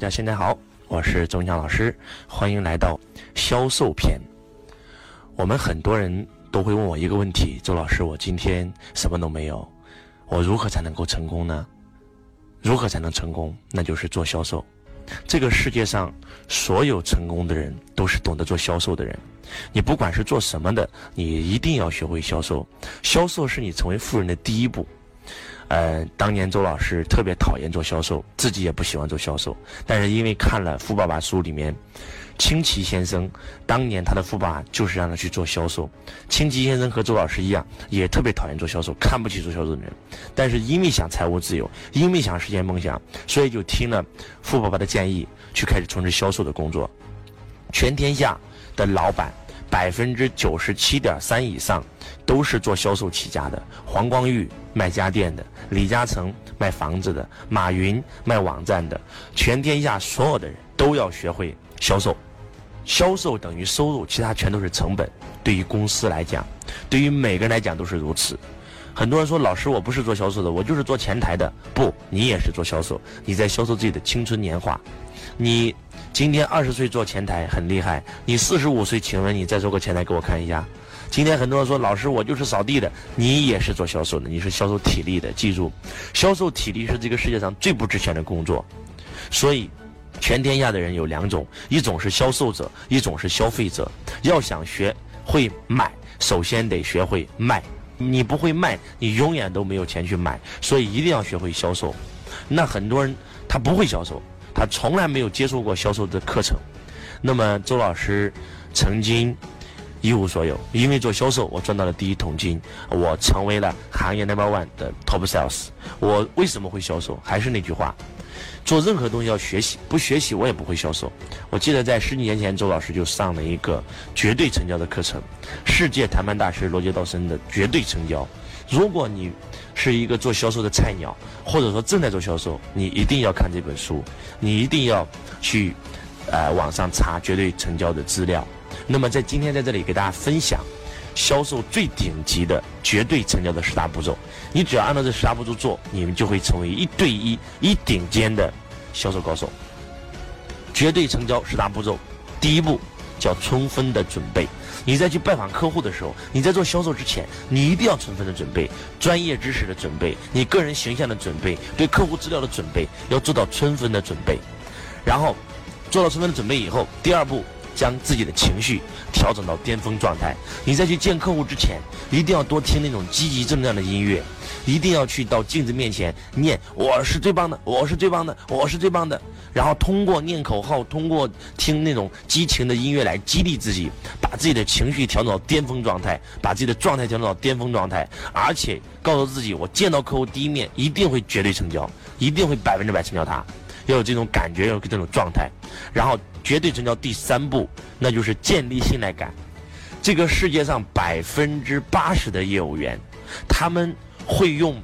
大家现在好，我是周强老师，欢迎来到销售篇。我们很多人都会问我一个问题：周老师，我今天什么都没有，我如何才能够成功呢？如何才能成功？那就是做销售。这个世界上所有成功的人都是懂得做销售的人。你不管是做什么的，你一定要学会销售。销售是你成为富人的第一步。呃，当年周老师特别讨厌做销售，自己也不喜欢做销售。但是因为看了《富爸爸》书里面，清奇先生当年他的富爸爸就是让他去做销售。清奇先生和周老师一样，也特别讨厌做销售，看不起做销售的人。但是因为想财务自由，因为想实现梦想，所以就听了富爸爸的建议，去开始从事销售的工作。全天下的老板。百分之九十七点三以上都是做销售起家的。黄光裕卖家电的，李嘉诚卖房子的，马云卖网站的，全天下所有的人都要学会销售。销售等于收入，其他全都是成本。对于公司来讲，对于每个人来讲都是如此。很多人说：“老师，我不是做销售的，我就是做前台的。”不，你也是做销售，你在销售自己的青春年华。你。今天二十岁做前台很厉害，你四十五岁，请问你再做个前台给我看一下。今天很多人说老师我就是扫地的，你也是做销售的，你是销售体力的。记住，销售体力是这个世界上最不值钱的工作。所以，全天下的人有两种，一种是销售者，一种是消费者。要想学会买，首先得学会卖。你不会卖，你永远都没有钱去买。所以一定要学会销售。那很多人他不会销售。他从来没有接受过销售的课程，那么周老师曾经一无所有，因为做销售，我赚到了第一桶金，我成为了行业 number one 的 top sales。我为什么会销售？还是那句话，做任何东西要学习，不学习我也不会销售。我记得在十几年前，周老师就上了一个绝对成交的课程，世界谈判大师罗杰道森的绝对成交。如果你是一个做销售的菜鸟，或者说正在做销售，你一定要看这本书，你一定要去，呃，网上查绝对成交的资料。那么在今天在这里给大家分享，销售最顶级的绝对成交的十大步骤。你只要按照这十大步骤做，你们就会成为一对一、一顶尖的销售高手。绝对成交十大步骤，第一步叫充分的准备。你在去拜访客户的时候，你在做销售之前，你一定要充分的准备，专业知识的准备，你个人形象的准备，对客户资料的准备，要做到充分的准备。然后，做到充分的准备以后，第二步，将自己的情绪调整到巅峰状态。你在去见客户之前，一定要多听那种积极正能量的音乐，一定要去到镜子面前念“我是最棒的，我是最棒的，我是最棒的”。然后通过念口号，通过听那种激情的音乐来激励自己，把自己的情绪调整到巅峰状态，把自己的状态调整到巅峰状态，而且告诉自己，我见到客户第一面一定会绝对成交，一定会百分之百成交他，要有这种感觉，要有这种状态，然后绝对成交。第三步，那就是建立信赖感。这个世界上百分之八十的业务员，他们会用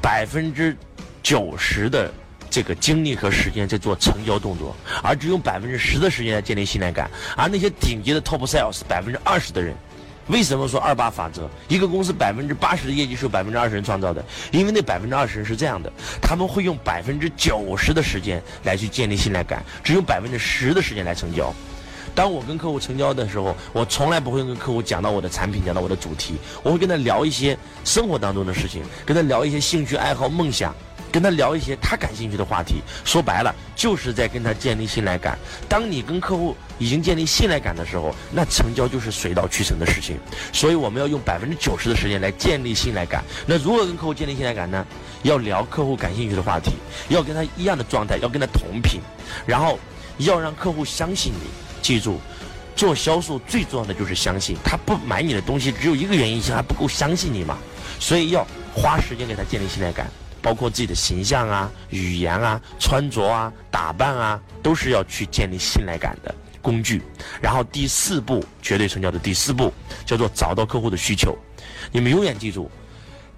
百分之九十的。这个精力和时间在做成交动作，而只用百分之十的时间来建立信赖感。而那些顶级的 top sales，百分之二十的人，为什么说二八法则？一个公司百分之八十的业绩是由百分之二十人创造的，因为那百分之二十人是这样的，他们会用百分之九十的时间来去建立信赖感，只用百分之十的时间来成交。当我跟客户成交的时候，我从来不会跟客户讲到我的产品，讲到我的主题，我会跟他聊一些生活当中的事情，跟他聊一些兴趣爱好、梦想。跟他聊一些他感兴趣的话题，说白了就是在跟他建立信赖感。当你跟客户已经建立信赖感的时候，那成交就是水到渠成的事情。所以我们要用百分之九十的时间来建立信赖感。那如何跟客户建立信赖感呢？要聊客户感兴趣的话题，要跟他一样的状态，要跟他同频，然后要让客户相信你。记住，做销售最重要的就是相信。他不买你的东西，只有一个原因，是他不够相信你嘛。所以要花时间给他建立信赖感。包括自己的形象啊、语言啊、穿着啊、打扮啊，都是要去建立信赖感的工具。然后第四步，绝对成交的第四步叫做找到客户的需求。你们永远记住。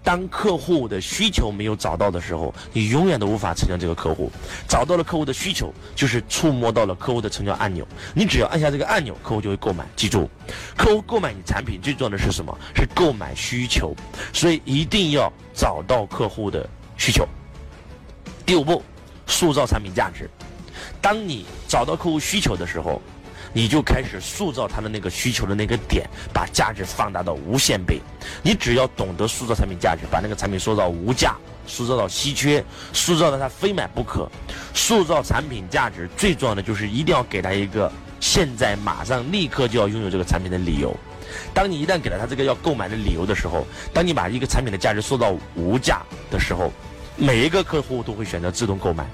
当客户的需求没有找到的时候，你永远都无法成交这个客户。找到了客户的需求，就是触摸到了客户的成交按钮。你只要按下这个按钮，客户就会购买。记住，客户购买你产品最重要的是什么？是购买需求。所以一定要找到客户的需求。第五步，塑造产品价值。当你找到客户需求的时候，你就开始塑造他的那个需求的那个点，把价值放大到无限倍。你只要懂得塑造产品价值，把那个产品塑造无价，塑造到稀缺，塑造到他非买不可。塑造产品价值最重要的就是一定要给他一个现在马上立刻就要拥有这个产品的理由。当你一旦给了他这个要购买的理由的时候，当你把一个产品的价值说到无价的时候，每一个客户都会选择自动购买。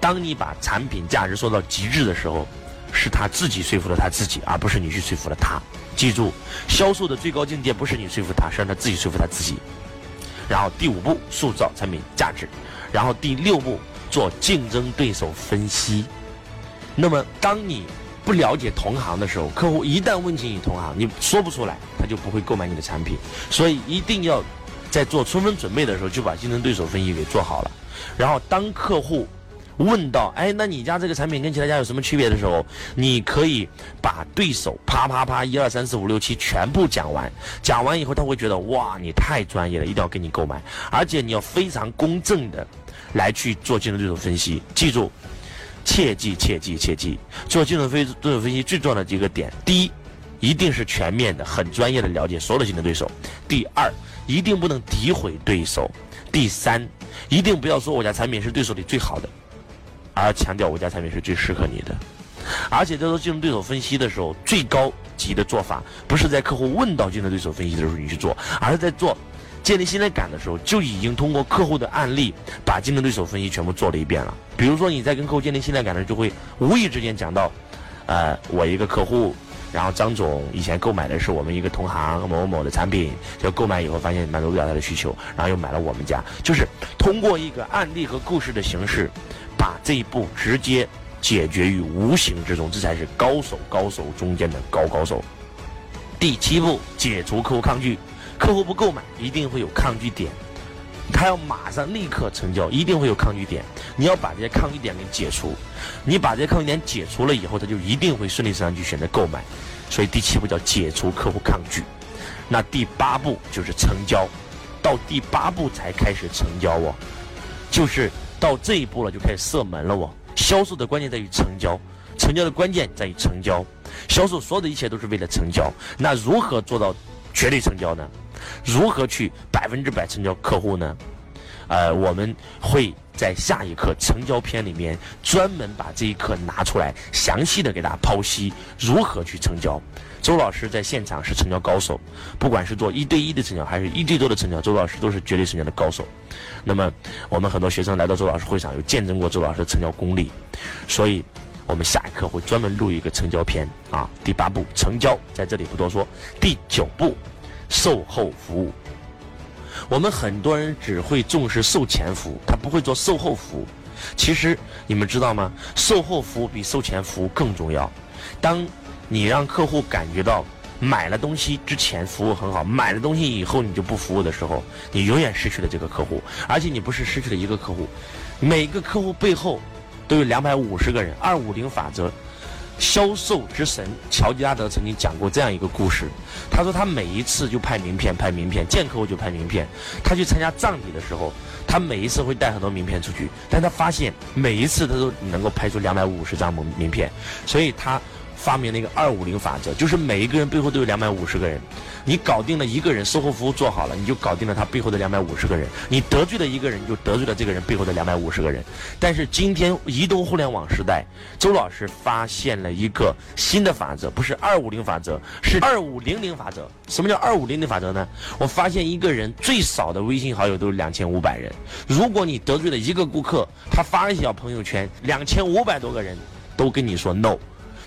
当你把产品价值说到极致的时候，是他自己说服了他自己，而不是你去说服了他。记住，销售的最高境界不是你说服他，是让他自己说服他自己。然后第五步，塑造产品价值。然后第六步，做竞争对手分析。那么，当你不了解同行的时候，客户一旦问起你同行，你说不出来，他就不会购买你的产品。所以，一定要在做充分准备的时候，就把竞争对手分析给做好了。然后，当客户。问到，哎，那你家这个产品跟其他家有什么区别的时候，你可以把对手啪啪啪一二三四五六七全部讲完，讲完以后他会觉得哇，你太专业了，一定要跟你购买，而且你要非常公正的来去做竞争对手分析。记住，切记切记切记，做竞争对对手分析最重要的几个点：第一，一定是全面的、很专业的了解所有的竞争对手；第二，一定不能诋毁对手；第三，一定不要说我家产品是对手里最好的。而强调我家产品是最适合你的，而且在做竞争对手分析的时候，最高级的做法不是在客户问到竞争对手分析的时候你去做，而是在做建立信赖感的时候就已经通过客户的案例把竞争对手分析全部做了一遍了。比如说你在跟客户建立信赖感的时候，就会无意之间讲到，呃，我一个客户。然后张总以前购买的是我们一个同行某某某的产品，就购买以后发现满足不了他的需求，然后又买了我们家。就是通过一个案例和故事的形式，把这一步直接解决于无形之中，这才是高手高手中间的高高手。第七步，解除客户抗拒，客户不购买一定会有抗拒点。他要马上立刻成交，一定会有抗拒点。你要把这些抗拒点给解除，你把这些抗拒点解除了以后，他就一定会顺理成章去选择购买。所以第七步叫解除客户抗拒。那第八步就是成交，到第八步才开始成交哦，就是到这一步了就开始射门了哦。销售的关键在于成交，成交的关键在于成交，销售所有的一切都是为了成交。那如何做到绝对成交呢？如何去百分之百成交客户呢？呃，我们会在下一课成交篇里面专门把这一课拿出来，详细的给大家剖析如何去成交。周老师在现场是成交高手，不管是做一对一的成交还是一对多的成交，周老师都是绝对成交的高手。那么我们很多学生来到周老师会场，有见证过周老师的成交功力，所以我们下一课会专门录一个成交篇啊。第八步成交，在这里不多说。第九步。售后服务，我们很多人只会重视售前服务，他不会做售后服务。其实你们知道吗？售后服务比售前服务更重要。当你让客户感觉到买了东西之前服务很好，买了东西以后你就不服务的时候，你永远失去了这个客户。而且你不是失去了一个客户，每个客户背后都有两百五十个人。二五零法则。销售之神乔吉拉德曾经讲过这样一个故事，他说他每一次就派名片，派名片，见客户就派名片。他去参加葬礼的时候，他每一次会带很多名片出去，但他发现每一次他都能够拍出两百五十张名名片，所以他。发明了一个二五零法则，就是每一个人背后都有两百五十个人。你搞定了一个人，售后服务做好了，你就搞定了他背后的两百五十个人。你得罪了一个人，就得罪了这个人背后的两百五十个人。但是今天移动互联网时代，周老师发现了一个新的法则，不是二五零法则，是二五零零法则。什么叫二五零零法则呢？我发现一个人最少的微信好友都是两千五百人。如果你得罪了一个顾客，他发一条朋友圈，两千五百多个人都跟你说 no。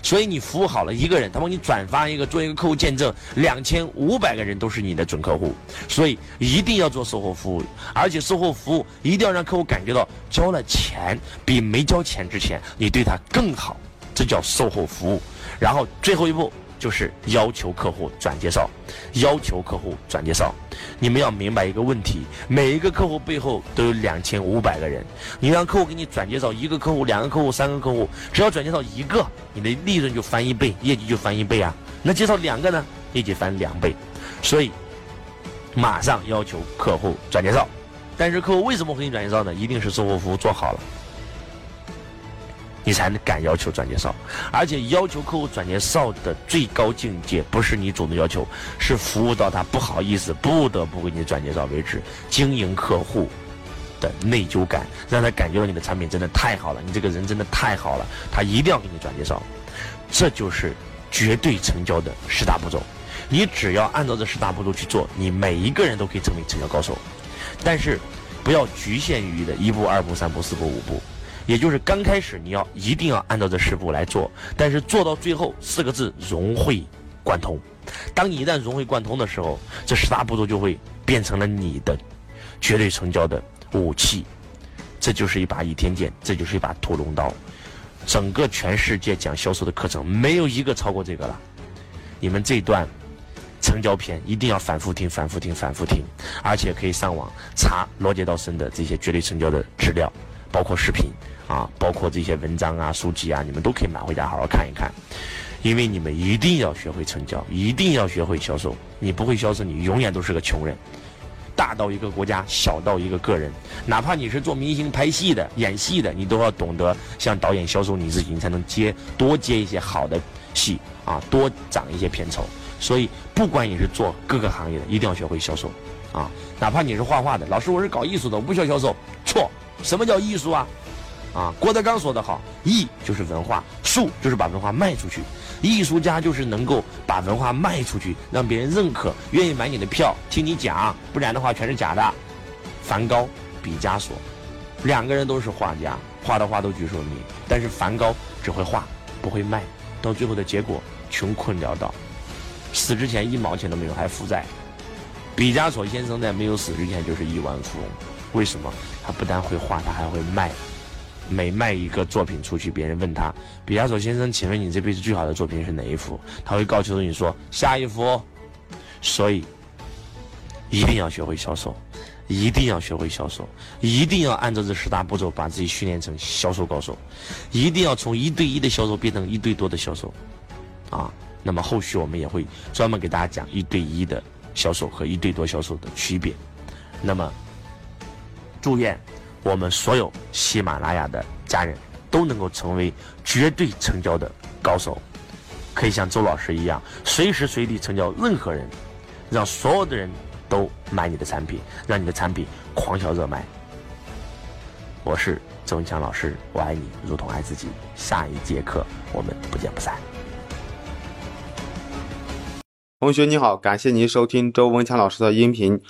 所以你服务好了一个人，他帮你转发一个，做一个客户见证，两千五百个人都是你的准客户。所以一定要做售后服务，而且售后服务一定要让客户感觉到交了钱比没交钱之前你对他更好，这叫售后服务。然后最后一步。就是要求客户转介绍，要求客户转介绍。你们要明白一个问题：每一个客户背后都有两千五百个人。你让客户给你转介绍一个客户、两个客户、三个客户，只要转介绍一个，你的利润就翻一倍，业绩就翻一倍啊。那介绍两个呢，业绩翻两倍。所以，马上要求客户转介绍。但是客户为什么会给你转介绍呢？一定是售后服务做好了。你才能敢要求转介绍。而且要求客户转介绍的最高境界，不是你主动要求，是服务到他不好意思不得不给你转介绍为止。经营客户的内疚感，让他感觉到你的产品真的太好了，你这个人真的太好了，他一定要给你转介绍。这就是绝对成交的十大步骤。你只要按照这十大步骤去做，你每一个人都可以成为成交高手。但是，不要局限于的一步、二步、三步、四步、五步，也就是刚开始你要一定要按照这十步来做。但是做到最后四个字融会贯通。当你一旦融会贯通的时候，这十大步骤就会变成了你的绝对成交的武器。这就是一把倚天剑，这就是一把屠龙刀。整个全世界讲销售的课程，没有一个超过这个了。你们这段。成交篇一定要反复听，反复听，反复听，而且可以上网查罗杰道森的这些绝对成交的资料，包括视频啊，包括这些文章啊、书籍啊，你们都可以买回家好好看一看。因为你们一定要学会成交，一定要学会销售。你不会销售，你永远都是个穷人。大到一个国家，小到一个个人，哪怕你是做明星、拍戏的、演戏的，你都要懂得向导演销售你自己，你才能接多接一些好的戏啊，多涨一些片酬。所以，不管你是做各个行业的，一定要学会销售，啊，哪怕你是画画的，老师我是搞艺术的，我不需要销售，错，什么叫艺术啊？啊，郭德纲说得好，艺就是文化，术就是把文化卖出去，艺术家就是能够把文化卖出去，让别人认可，愿意买你的票，听你讲，不然的话全是假的。梵高、毕加索，两个人都是画家，画的画都举手名，但是梵高只会画，不会卖，到最后的结果穷困潦倒。死之前一毛钱都没有，还负债。毕加索先生在没有死之前就是亿万富翁，为什么？他不但会画，他还会卖。每卖一个作品出去，别人问他：“毕加索先生，请问你这辈子最好的作品是哪一幅？”他会告诉你说：“下一幅。”所以，一定要学会销售，一定要学会销售，一定要按照这十大步骤把自己训练成销售高手，一定要从一对一的销售变成一对多的销售，啊。那么后续我们也会专门给大家讲一对一的销售和一对多销售的区别。那么，祝愿我们所有喜马拉雅的家人都能够成为绝对成交的高手，可以像周老师一样，随时随地成交任何人，让所有的人都买你的产品，让你的产品狂销热卖。我是周文强老师，我爱你如同爱自己。下一节课我们不见不散。同学你好，感谢您收听周文强老师的音频。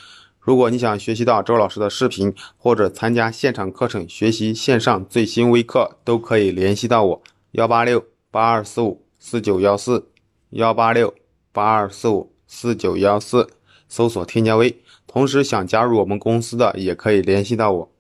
如果你想学习到周老师的视频，或者参加现场课程学习线上最新微课，都可以联系到我幺八六八二四五四九幺四幺八六八二四五四九幺四，搜索添加微。同时想加入我们公司的，也可以联系到我。